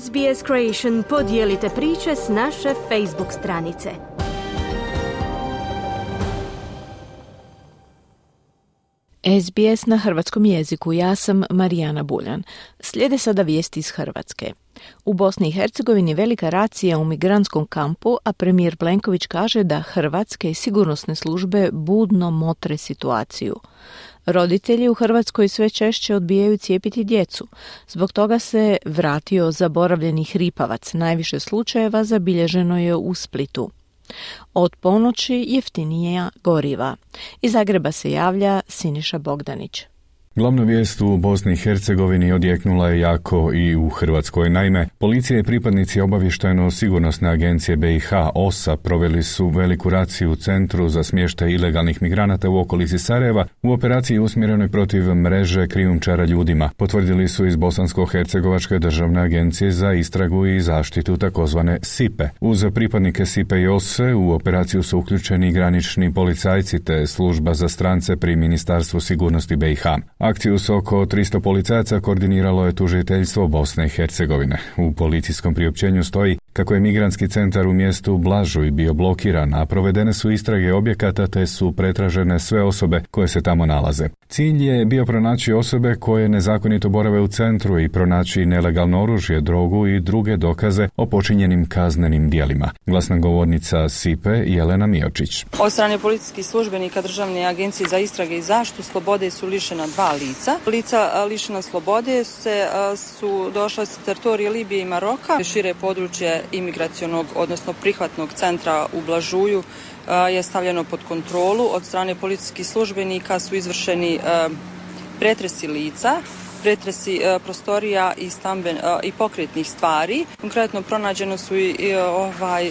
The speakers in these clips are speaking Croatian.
SBS Creation podijelite priče s naše Facebook stranice. SBS na hrvatskom jeziku. Ja sam Marijana Buljan. Slijede sada vijesti iz Hrvatske. U Bosni i Hercegovini velika racija u migrantskom kampu, a premijer Plenković kaže da hrvatske sigurnosne službe budno motre situaciju. Roditelji u Hrvatskoj sve češće odbijaju cijepiti djecu. Zbog toga se vratio zaboravljeni hripavac. Najviše slučajeva zabilježeno je u Splitu. Od ponoći jeftinija goriva. Iz Zagreba se javlja Siniša Bogdanić. Glavna vijest u Bosni i Hercegovini odjeknula je jako i u Hrvatskoj. Naime, policija i pripadnici obavještajno sigurnosne agencije BiH OSA proveli su veliku raciju u centru za smještaj ilegalnih migranata u okolici Sarajeva u operaciji usmjerenoj protiv mreže krijumčara ljudima. Potvrdili su iz Bosansko-Hercegovačke državne agencije za istragu i zaštitu takozvane SIPE. Uz pripadnike SIPE i OSE u operaciju su uključeni granični policajci te služba za strance pri Ministarstvu sigurnosti BiH. Akciju s oko 300 policajaca koordiniralo je tužiteljstvo Bosne i Hercegovine. U policijskom priopćenju stoji kako je migrantski centar u mjestu Blažuj bio blokiran, a provedene su istrage objekata te su pretražene sve osobe koje se tamo nalaze. Cilj je bio pronaći osobe koje nezakonito borave u centru i pronaći nelegalno oružje, drogu i druge dokaze o počinjenim kaznenim dijelima. Glasna govornica SIPE Jelena Miočić. Od strane policijskih službenika Državne agencije za istrage i zaštitu slobode su lišena dva lica. Lica lišena slobode se, su došla sa teritorije Libije i Maroka, šire područje imigracionog, odnosno prihvatnog centra u Blažuju je stavljeno pod kontrolu. Od strane policijskih službenika su izvršeni pretresi lica, pretresi prostorija i, stamben, i pokretnih stvari. Konkretno pronađeno su i ovaj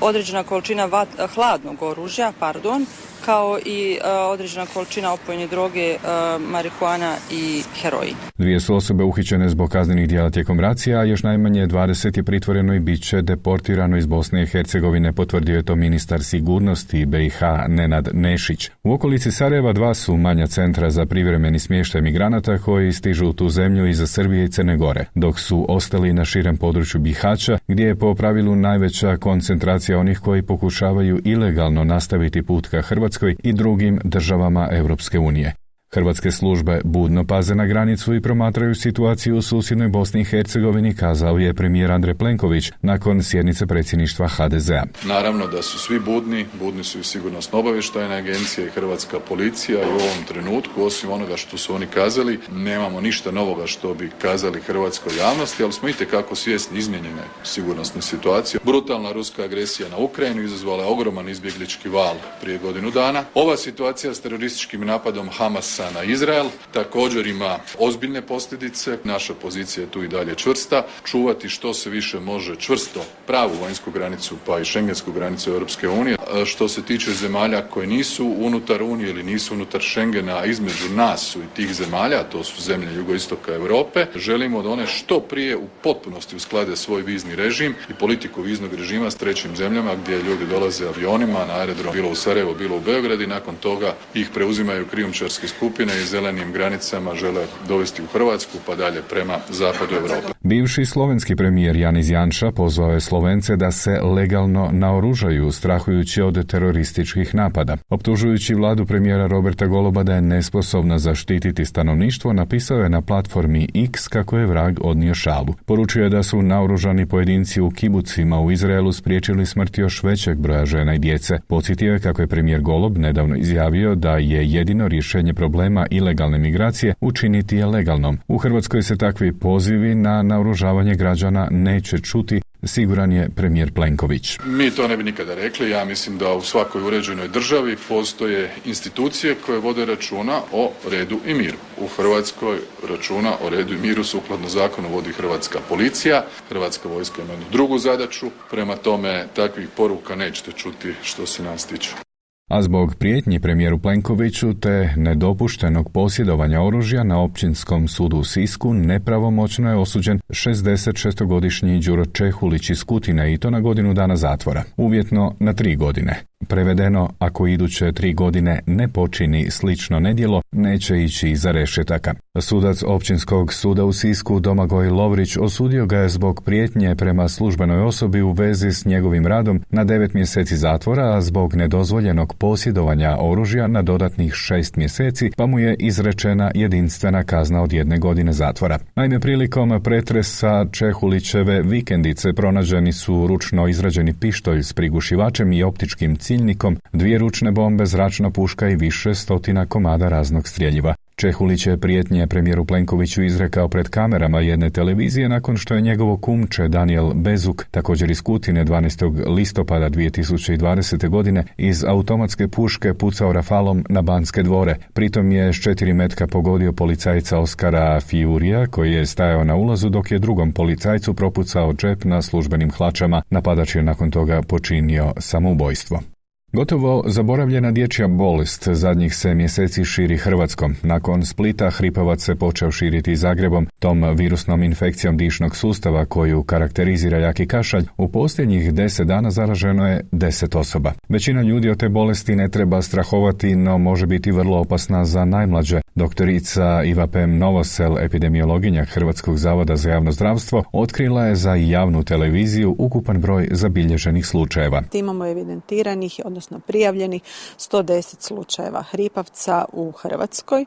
određena količina hladnog oružja, pardon, kao i e, određena količina opojne droge, e, marihuana i heroin. Dvije su osobe uhićene zbog kaznenih dijela tijekom racija, a još najmanje 20 je pritvoreno i bit će deportirano iz Bosne i Hercegovine, potvrdio je to ministar sigurnosti BiH Nenad Nešić. U okolici Sarajeva dva su manja centra za privremeni smještaj migranata koji stižu u tu zemlju iza Srbije i Crne Gore, dok su ostali na širem području Bihaća, gdje je po pravilu najveća koncentracija onih koji pokušavaju ilegalno nastaviti put ka Hrvatskoj Hrvatskoj i drugim državama Europske unije. Hrvatske službe budno paze na granicu i promatraju situaciju u susjednoj Bosni i Hercegovini, kazao je premijer Andrej Plenković nakon sjednice predsjedništva HDZ-a. Naravno da su svi budni, budni su i sigurnosno obavještajne agencije i Hrvatska policija i u ovom trenutku, osim onoga što su oni kazali, nemamo ništa novoga što bi kazali hrvatskoj javnosti, ali smo itekako svjesni izmijenjene sigurnosne situacije. Brutalna ruska agresija na Ukrajinu izazvala je ogroman izbjeglički val prije godinu dana. Ova situacija s terorističkim napadom Hamasa na Izrael također ima ozbiljne posljedice. Naša pozicija je tu i dalje čvrsta. Čuvati što se više može čvrsto pravu vanjsku granicu pa i šengensku granicu Europske unije. Što se tiče zemalja koje nisu unutar Unije ili nisu unutar Schengena, između nas su i tih zemalja, to su zemlje jugoistoka Europe, želimo da one što prije u potpunosti usklade svoj vizni režim i politiku viznog režima s trećim zemljama gdje ljudi dolaze avionima na aerodrom bilo u Sarajevo, bilo u Beograd i nakon toga ih preuzimaju krijumčarski skup skupine i zelenim granicama žele dovesti u Hrvatsku pa dalje prema zapadu Europe. Bivši slovenski premijer Janis Janša pozvao je Slovence da se legalno naoružaju strahujući od terorističkih napada. Optužujući vladu premijera Roberta Goloba da je nesposobna zaštititi stanovništvo, napisao je na platformi X kako je vrag odnio šalu. Poručio je da su naoružani pojedinci u kibucima u Izraelu spriječili smrt još većeg broja žena i djece. Podsjetio je kako je premijer Golob nedavno izjavio da je jedino rješenje problema problema ilegalne migracije učiniti je legalnom. U Hrvatskoj se takvi pozivi na naoružavanje građana neće čuti, siguran je premijer Plenković. Mi to ne bi nikada rekli. Ja mislim da u svakoj uređenoj državi postoje institucije koje vode računa o redu i miru. U Hrvatskoj računa o redu i miru sukladno zakonu vodi Hrvatska policija. Hrvatska vojska ima jednu drugu zadaću. Prema tome takvih poruka nećete čuti što se nas tiče a zbog prijetnji premijeru Plenkoviću te nedopuštenog posjedovanja oružja na općinskom sudu u Sisku nepravomoćno je osuđen 66-godišnji Đuro Čehulić iz Kutine i to na godinu dana zatvora, uvjetno na tri godine. Prevedeno, ako iduće tri godine ne počini slično nedjelo, neće ići iza rešetaka. Sudac općinskog suda u Sisku Domagoj Lovrić osudio ga je zbog prijetnje prema službenoj osobi u vezi s njegovim radom na devet mjeseci zatvora, a zbog nedozvoljenog posjedovanja oružja na dodatnih šest mjeseci, pa mu je izrečena jedinstvena kazna od jedne godine zatvora. Naime, prilikom pretresa Čehulićeve vikendice pronađeni su ručno izrađeni pištolj s prigušivačem i optičkim ciljnikom, dvije ručne bombe, zračna puška i više stotina komada raznog strjeljiva. Čehulić je prijetnje premijeru Plenkoviću izrekao pred kamerama jedne televizije nakon što je njegovo kumče Daniel Bezuk, također iz Kutine 12. listopada 2020. godine, iz automatske puške pucao rafalom na Banske dvore. Pritom je s četiri metka pogodio policajca Oskara Fiurija, koji je stajao na ulazu dok je drugom policajcu propucao džep na službenim hlačama. Napadač je nakon toga počinio samoubojstvo. Gotovo zaboravljena dječja bolest zadnjih se mjeseci širi Hrvatskom. Nakon Splita hripavac se počeo širiti Zagrebom, tom virusnom infekcijom dišnog sustava koju karakterizira jaki kašalj. U posljednjih deset dana zaraženo je deset osoba. Većina ljudi od te bolesti ne treba strahovati, no može biti vrlo opasna za najmlađe. Doktorica Iva Pem Novosel, epidemiologinja Hrvatskog zavoda za javno zdravstvo, otkrila je za javnu televiziju ukupan broj zabilježenih slučajeva. Imamo evidentiranih, odnosno odnosno prijavljenih 110 slučajeva hripavca u Hrvatskoj.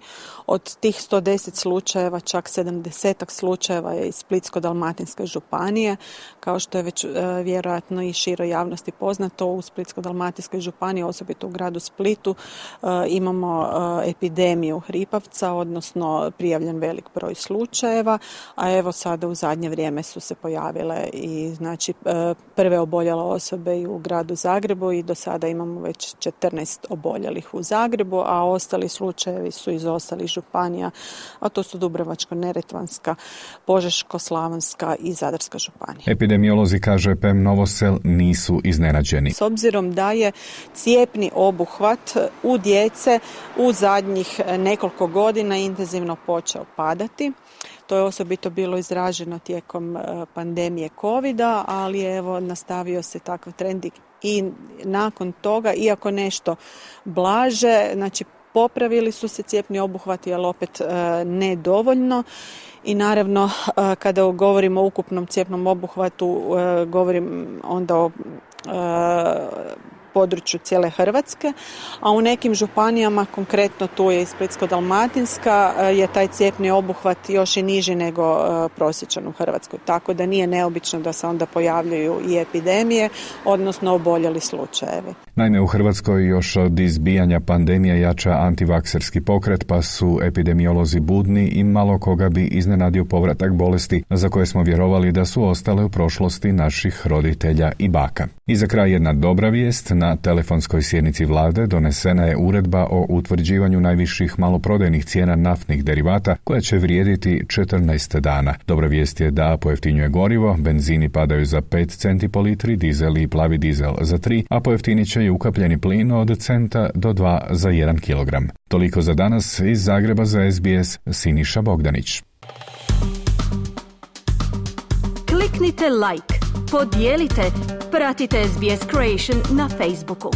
Od tih 110 slučajeva čak 70 slučajeva je iz Splitsko-dalmatinske županije. Kao što je već e, vjerojatno i široj javnosti poznato, u Splitsko-dalmatinskoj županiji, osobito u gradu Splitu, e, imamo e, epidemiju hripavca, odnosno prijavljen velik broj slučajeva, a evo sada u zadnje vrijeme su se pojavile i znači prve oboljele osobe i u gradu Zagrebu i do sada imamo imamo već 14 oboljelih u Zagrebu, a ostali slučajevi su iz ostalih županija, a to su Dubrovačko-Neretvanska, Požeško-Slavonska i Zadarska županija. Epidemiolozi, kaže PEM Novosel, nisu iznenađeni. S obzirom da je cijepni obuhvat u djece u zadnjih nekoliko godina intenzivno počeo padati, to je osobito bilo izraženo tijekom e, pandemije covid ali evo nastavio se takav trend i nakon toga, iako nešto blaže, znači popravili su se cijepni obuhvati, ali opet e, ne dovoljno. I naravno, e, kada govorimo o ukupnom cijepnom obuhvatu, govorim onda o području cijele Hrvatske, a u nekim županijama, konkretno tu je i Splitsko-Dalmatinska, e, je taj cijepni obuhvat još i niži nego e, prosječan u Hrvatskoj. Tako da nije neobično da se onda pojavljuju i epidemije, odnosno oboljeli slučajevi. Naime, u Hrvatskoj još od izbijanja pandemije jača antivakserski pokret, pa su epidemiolozi budni i malo koga bi iznenadio povratak bolesti za koje smo vjerovali da su ostale u prošlosti naših roditelja i baka. I za kraj jedna dobra vijest, na telefonskoj sjednici vlade donesena je uredba o utvrđivanju najviših maloprodajnih cijena naftnih derivata koja će vrijediti 14 dana. Dobra vijest je da pojeftinjuje gorivo, benzini padaju za 5 centi po litri, dizel i plavi dizel za 3, a pojeftinit će i ukapljeni plin od centa do 2 za 1 kg. Toliko za danas iz Zagreba za SBS Siniša Bogdanić. Kliknite like, podijelite, pratite SBS Creation na Facebooku.